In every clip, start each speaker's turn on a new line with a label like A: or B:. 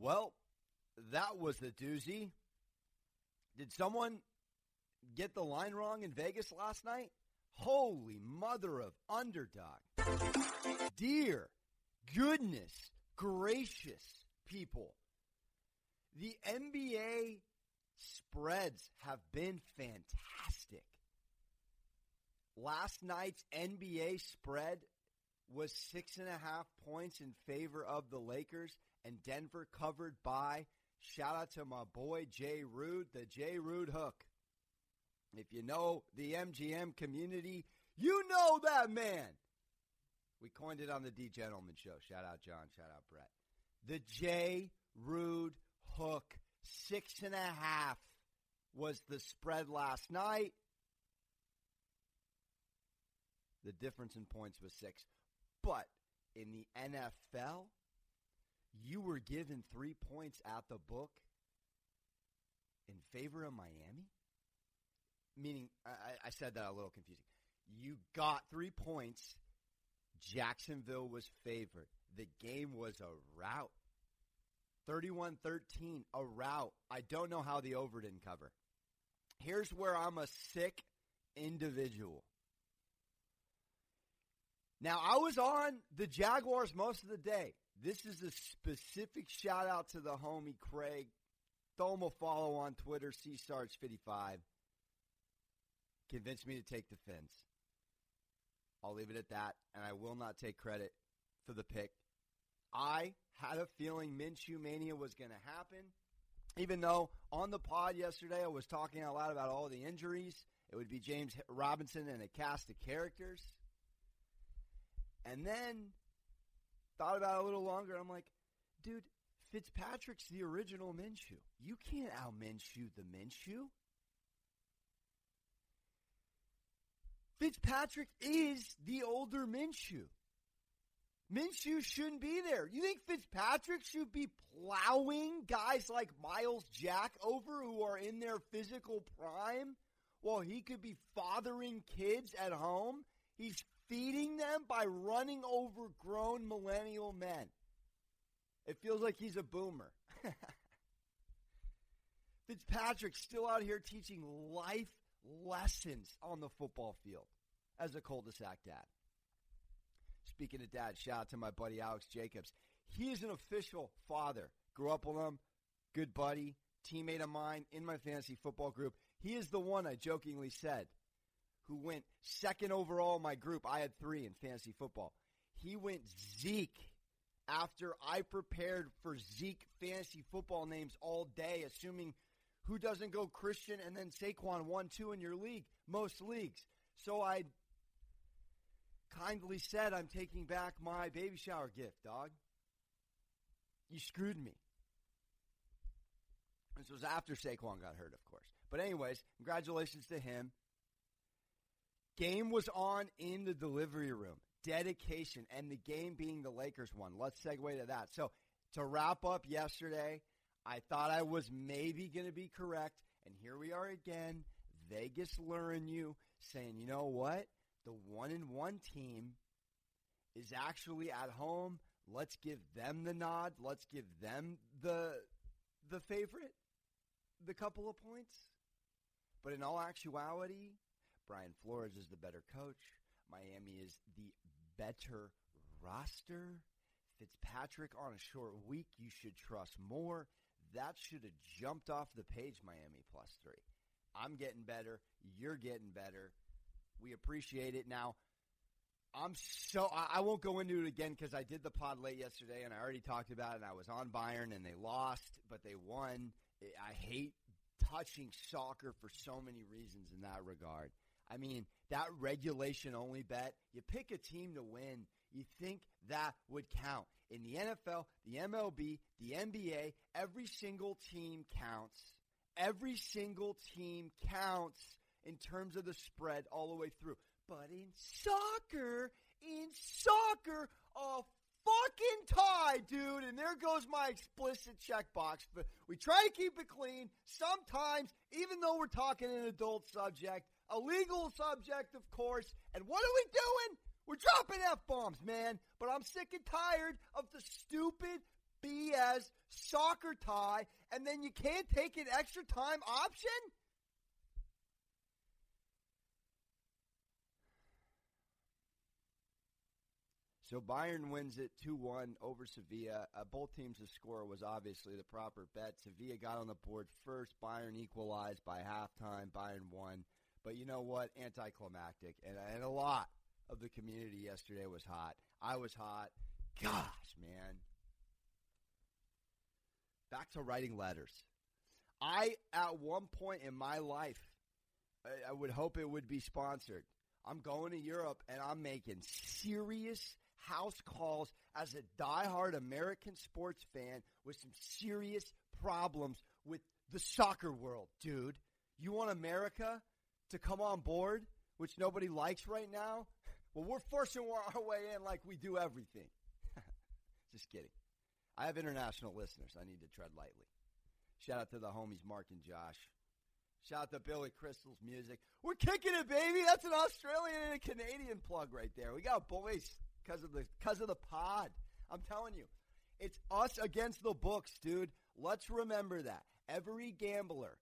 A: Well, that was the doozy. Did someone get the line wrong in Vegas last night? Holy mother of underdog. Dear goodness gracious people. The NBA spreads have been fantastic. Last night's NBA spread was six and a half points in favor of the Lakers, and Denver covered by. Shout out to my boy Jay Rude, the Jay Rude hook. If you know the MGM community, you know that man. We coined it on the D Gentleman show. Shout out John. Shout out Brett. The Jay Rude hook. Six and a half was the spread last night. The difference in points was six. But in the NFL, you were given three points at the book in favor of Miami? Meaning, I, I said that a little confusing. You got three points. Jacksonville was favored. The game was a rout. 31 13, a rout. I don't know how the over didn't cover. Here's where I'm a sick individual. Now, I was on the Jaguars most of the day. This is a specific shout out to the homie Craig. Throw him a follow on Twitter, CSarge55. Convinced me to take the fence. I'll leave it at that, and I will not take credit for the pick. I had a feeling Minshew Mania was going to happen, even though on the pod yesterday I was talking a lot about all the injuries. It would be James Robinson and a cast of characters. And then thought about it a little longer. I'm like, dude, Fitzpatrick's the original Minshew. You can't out Minshew the Minshew. Fitzpatrick is the older Minshew. Minshew shouldn't be there. You think Fitzpatrick should be plowing guys like Myles Jack over who are in their physical prime while he could be fathering kids at home? He's feeding them by running over grown millennial men. It feels like he's a boomer. Fitzpatrick's still out here teaching life lessons on the football field as a cul-de-sac dad. Speaking of dad, shout out to my buddy Alex Jacobs. He is an official father. Grew up with him, good buddy, teammate of mine in my fantasy football group. He is the one I jokingly said who went second overall in my group. I had three in fantasy football. He went Zeke after I prepared for Zeke fantasy football names all day, assuming who doesn't go Christian and then Saquon one, two in your league, most leagues. So I kindly said, I'm taking back my baby shower gift, dog. You screwed me. This was after Saquon got hurt, of course. But anyways, congratulations to him. Game was on in the delivery room. Dedication and the game being the Lakers one. Let's segue to that. So to wrap up yesterday, I thought I was maybe going to be correct. And here we are again. Vegas luring you, saying, you know what? The one and one team is actually at home. Let's give them the nod. Let's give them the the favorite, the couple of points. But in all actuality, Brian Flores is the better coach. Miami is the better roster. Fitzpatrick on a short week, you should trust more. That should have jumped off the page, Miami plus three. I'm getting better. You're getting better. We appreciate it. Now, I'm so, I won't go into it again because I did the pod late yesterday and I already talked about it and I was on Bayern and they lost, but they won. I hate touching soccer for so many reasons in that regard. I mean, that regulation only bet, you pick a team to win, you think that would count. In the NFL, the MLB, the NBA, every single team counts. Every single team counts in terms of the spread all the way through. But in soccer, in soccer, a fucking tie, dude. And there goes my explicit checkbox. But we try to keep it clean. Sometimes, even though we're talking an adult subject, a legal subject, of course. And what are we doing? We're dropping F bombs, man. But I'm sick and tired of the stupid BS soccer tie, and then you can't take an extra time option? So Bayern wins it 2 1 over Sevilla. Uh, both teams' score was obviously the proper bet. Sevilla got on the board first. Bayern equalized by halftime. Bayern won. But you know what? Anticlimactic. And, and a lot of the community yesterday was hot. I was hot. Gosh, man. Back to writing letters. I, at one point in my life, I, I would hope it would be sponsored. I'm going to Europe and I'm making serious house calls as a diehard American sports fan with some serious problems with the soccer world, dude. You want America to come on board, which nobody likes right now? Well, we're forcing our way in like we do everything. Just kidding. I have international listeners. I need to tread lightly. Shout out to the homies Mark and Josh. Shout out to Billy Crystal's music. We're kicking it, baby. That's an Australian and a Canadian plug right there. We got boys because of the because of the pod. I'm telling you, it's us against the books, dude. Let's remember that. Every gambler,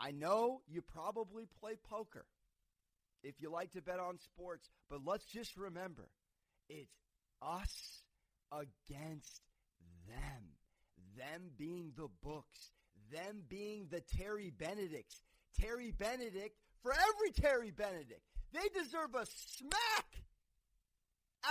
A: I know you probably play poker if you like to bet on sports, but let's just remember, it's us against them. Them being the books, them being the Terry Benedicts. Terry Benedict for every Terry Benedict. They deserve a smack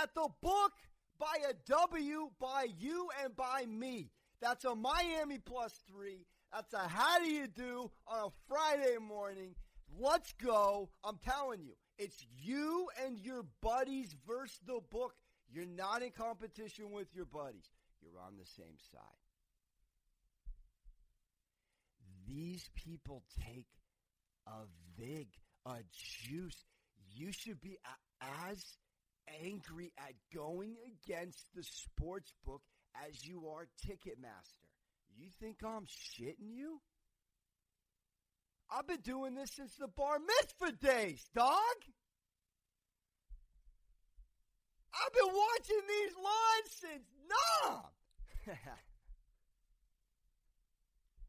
A: at the book by a W by you and by me. That's a Miami plus three. That's a how do you do on a Friday morning. Let's go. I'm telling you, it's you and your buddies versus the book. You're not in competition with your buddies. You're on the same side. These people take a vig, a juice. You should be as angry at going against the sports book as you are Ticketmaster. You think I'm shitting you? I've been doing this since the bar mitzvah days, dog. I've been watching these lines since nah.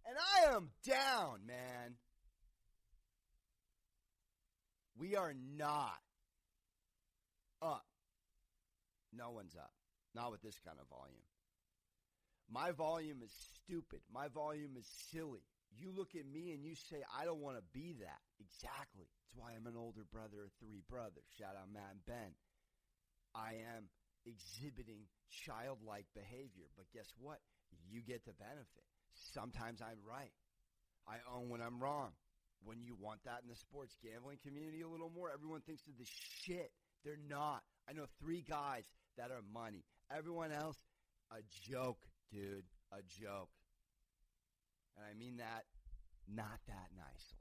A: and I am down, man. We are not up. No one's up. Not with this kind of volume. My volume is stupid. My volume is silly. You look at me and you say, I don't want to be that. Exactly. That's why I'm an older brother of three brothers. Shout out Matt and Ben. I am exhibiting childlike behavior. But guess what? You get the benefit. Sometimes I'm right. I own when I'm wrong. When you want that in the sports gambling community a little more, everyone thinks of the shit. They're not. I know three guys that are money. Everyone else, a joke, dude. A joke. And I mean that not that nicely.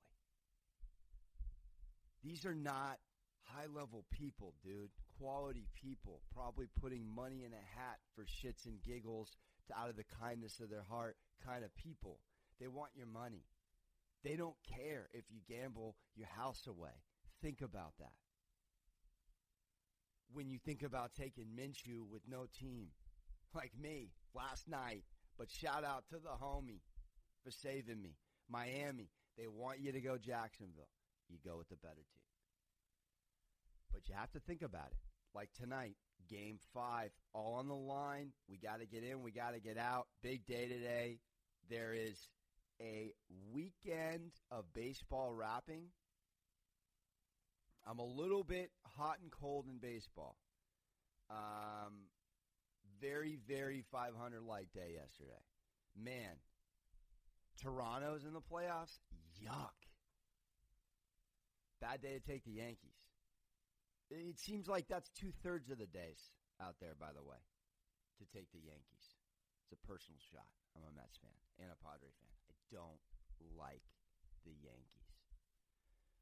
A: These are not high level people, dude. Quality people, probably putting money in a hat for shits and giggles to, out of the kindness of their heart kind of people. They want your money. They don't care if you gamble your house away. Think about that. When you think about taking Minshew with no team, like me last night, but shout out to the homie for saving me. Miami, they want you to go Jacksonville. You go with the better team. But you have to think about it. Like tonight, game five, all on the line. We got to get in, we got to get out. Big day today. There is a weekend of baseball wrapping. I'm a little bit hot and cold in baseball. Um, very, very 500 light day yesterday. Man, Toronto's in the playoffs. Yuck. Bad day to take the Yankees. It seems like that's two thirds of the days out there, by the way, to take the Yankees. It's a personal shot. I'm a Mets fan and a Padre fan. I don't like the Yankees.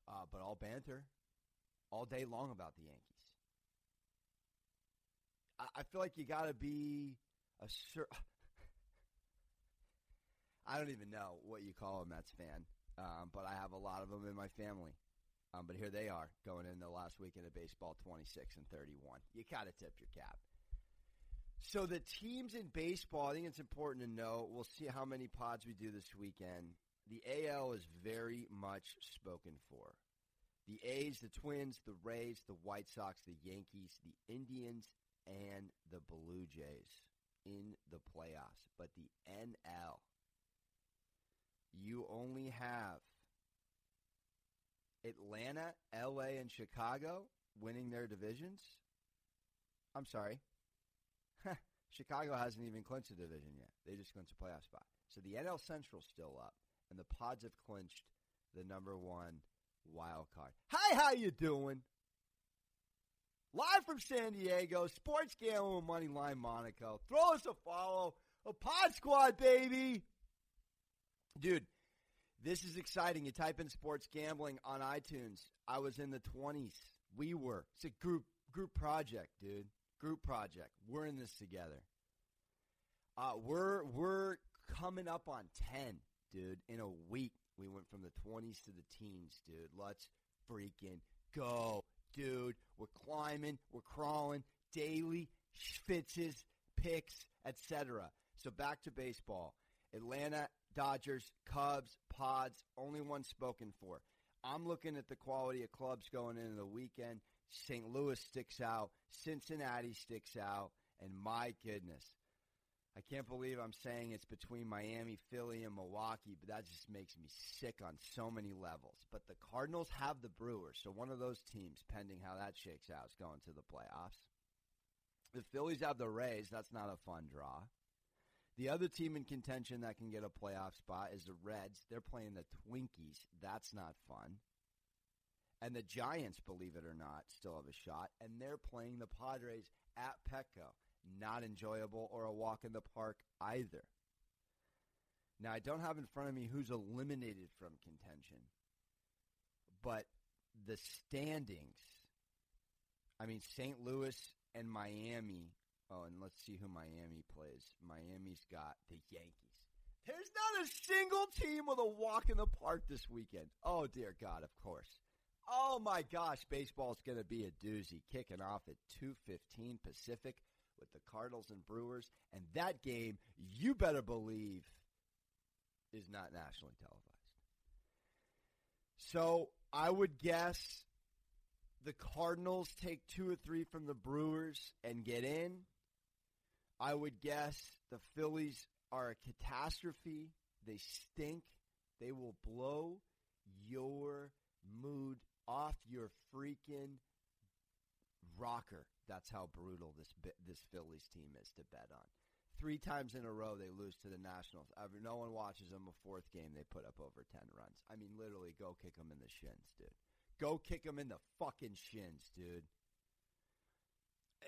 A: Uh, but I'll banter all day long about the Yankees. I, feel like you got to be a sure. I don't even know what you call a Mets fan, um, but I have a lot of them in my family. Um, but here they are going in the last weekend of baseball, 26 and 31. You got to tip your cap. So the teams in baseball, I think it's important to know. We'll see how many pods we do this weekend. The AL is very much spoken for. The A's, the Twins, the Rays, the White Sox, the Yankees, the Indians, and the Blue Jays in the playoffs. But the NL, you only have Atlanta, LA, and Chicago winning their divisions. I'm sorry. Chicago hasn't even clinched a division yet. They just clinched a playoff spot. So the NL Central's still up, and the Pods have clinched the number one wild card. Hi, how you doing? Live from San Diego, Sports Gambling Moneyline Monaco. Throw us a follow. A Pod Squad, baby. Dude, this is exciting. You type in sports gambling on iTunes. I was in the 20s. We were. It's a group group project, dude. Group project. We're in this together. Uh, we're we're coming up on 10, dude, in a week. We went from the 20s to the teens, dude. Let's freaking go, dude. We're climbing, we're crawling, daily schwitzes, picks, etc. So back to baseball. Atlanta Dodgers, Cubs, Pods, only one spoken for. I'm looking at the quality of clubs going into the weekend. St. Louis sticks out, Cincinnati sticks out, and my goodness, I can't believe I'm saying it's between Miami, Philly, and Milwaukee, but that just makes me sick on so many levels. But the Cardinals have the Brewers, so one of those teams, pending how that shakes out, is going to the playoffs. The Phillies have the Rays. That's not a fun draw. The other team in contention that can get a playoff spot is the Reds. They're playing the Twinkies. That's not fun. And the Giants, believe it or not, still have a shot. And they're playing the Padres at Petco not enjoyable or a walk in the park either. Now, I don't have in front of me who's eliminated from contention, but the standings, I mean, St. Louis and Miami. Oh, and let's see who Miami plays. Miami's got the Yankees. There's not a single team with a walk in the park this weekend. Oh, dear God, of course. Oh, my gosh, baseball's going to be a doozy. Kicking off at 2.15 Pacific with the Cardinals and Brewers, and that game, you better believe, is not nationally televised. So I would guess the Cardinals take two or three from the Brewers and get in. I would guess the Phillies are a catastrophe. They stink. They will blow your mood off your freaking rocker. That's how brutal this this Phillies team is to bet on. Three times in a row they lose to the Nationals. No one watches them. A fourth game they put up over ten runs. I mean, literally, go kick them in the shins, dude. Go kick them in the fucking shins, dude.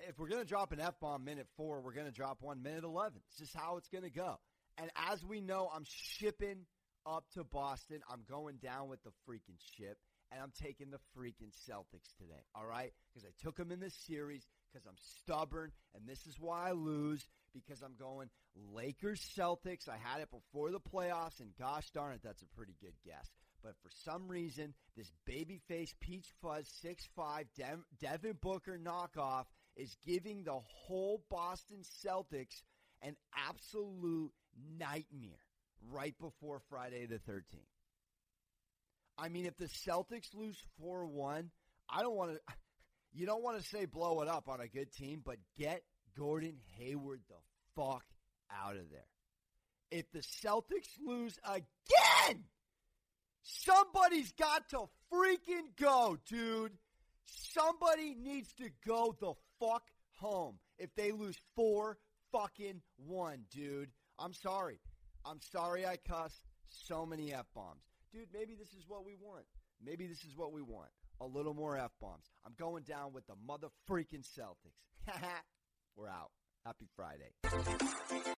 A: If we're gonna drop an f bomb minute four, we're gonna drop one minute eleven. It's just how it's gonna go. And as we know, I'm shipping up to Boston. I'm going down with the freaking ship and I'm taking the freaking Celtics today, all right? Because I took them in this series because I'm stubborn, and this is why I lose because I'm going Lakers Celtics. I had it before the playoffs, and gosh darn it, that's a pretty good guess. But for some reason, this babyface Peach Fuzz 6'5 De- Devin Booker knockoff is giving the whole Boston Celtics an absolute nightmare right before Friday the 13th. I mean, if the Celtics lose 4 1, I don't want to. You don't want to say blow it up on a good team, but get Gordon Hayward the fuck out of there. If the Celtics lose again, somebody's got to freaking go, dude. Somebody needs to go the fuck home if they lose 4 fucking 1, dude. I'm sorry. I'm sorry I cussed so many F bombs dude, maybe this is what we want. Maybe this is what we want. A little more F bombs. I'm going down with the mother freaking Celtics. We're out. Happy Friday.